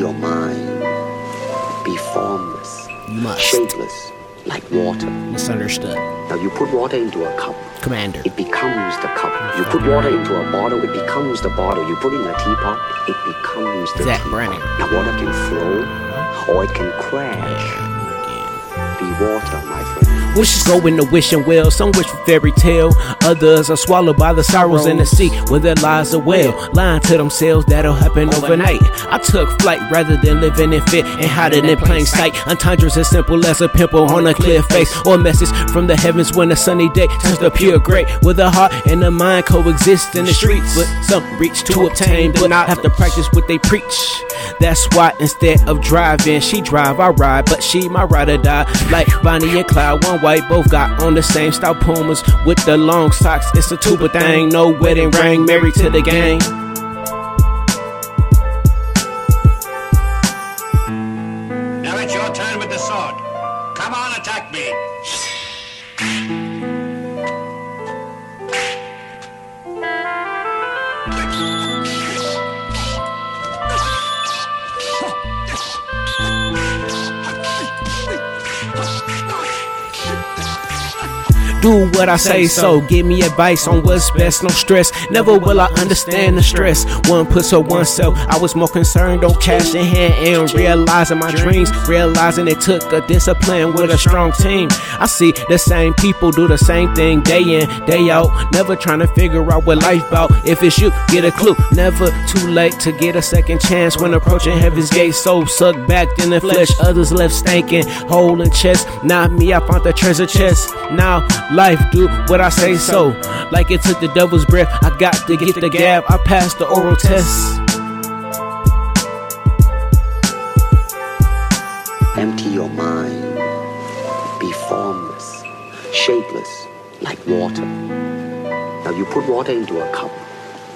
your mind. Be formless, You must. shapeless, like water. Misunderstood. Now you put water into a cup, Commander. it becomes the cup. You put water into a bottle, it becomes the bottle. You put in a teapot, it becomes the Zach teapot. Brennan. Now water can flow uh-huh. or it can crash. Be water, my friend. Wishes go in the wishing well, some wish for fairy tale, others are swallowed by the sorrows in the sea where there lies a whale. Lying to themselves that'll happen overnight. I took flight rather than living in fear and hiding in plain sight. Entendres as simple as a pimple on a clear face, or message from the heavens when a sunny day turns to pure gray. With a heart and a mind coexist in the streets, but some reach to obtain, but not have to practice what they preach. That's why instead of driving, she drive, I ride, but she my ride or die. Like Bonnie and Clyde, one white, both got on the same style Pumas with the long socks. It's a tuba thing, no wedding ring, married to the gang. Now it's your turn with the sword. Come on, attack me. Do what I say so. Give me advice on what's best, no stress. Never will I understand the stress. One puts or oneself. I was more concerned on cash in hand and realizing my dreams. Realizing it took a discipline with a strong team. I see the same people do the same thing day in, day out. Never trying to figure out what life about. If it's you, get a clue. Never too late to get a second chance when approaching heaven's gate. So sucked back in the flesh. Others left stankin', hole in chest. Not me, I found the treasure chest. Now life do what I say so. Like it took the devil's breath. I got to get the gab. I passed the oral test. Empty your mind. Be formless, shapeless, like water. Now you put water into a cup,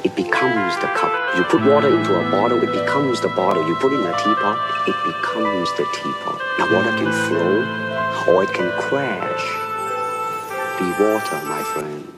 it becomes the cup. You put water into a bottle, it becomes the bottle. You put it in a teapot, it becomes the teapot. Now water can flow or it can crash. Be water, my friend.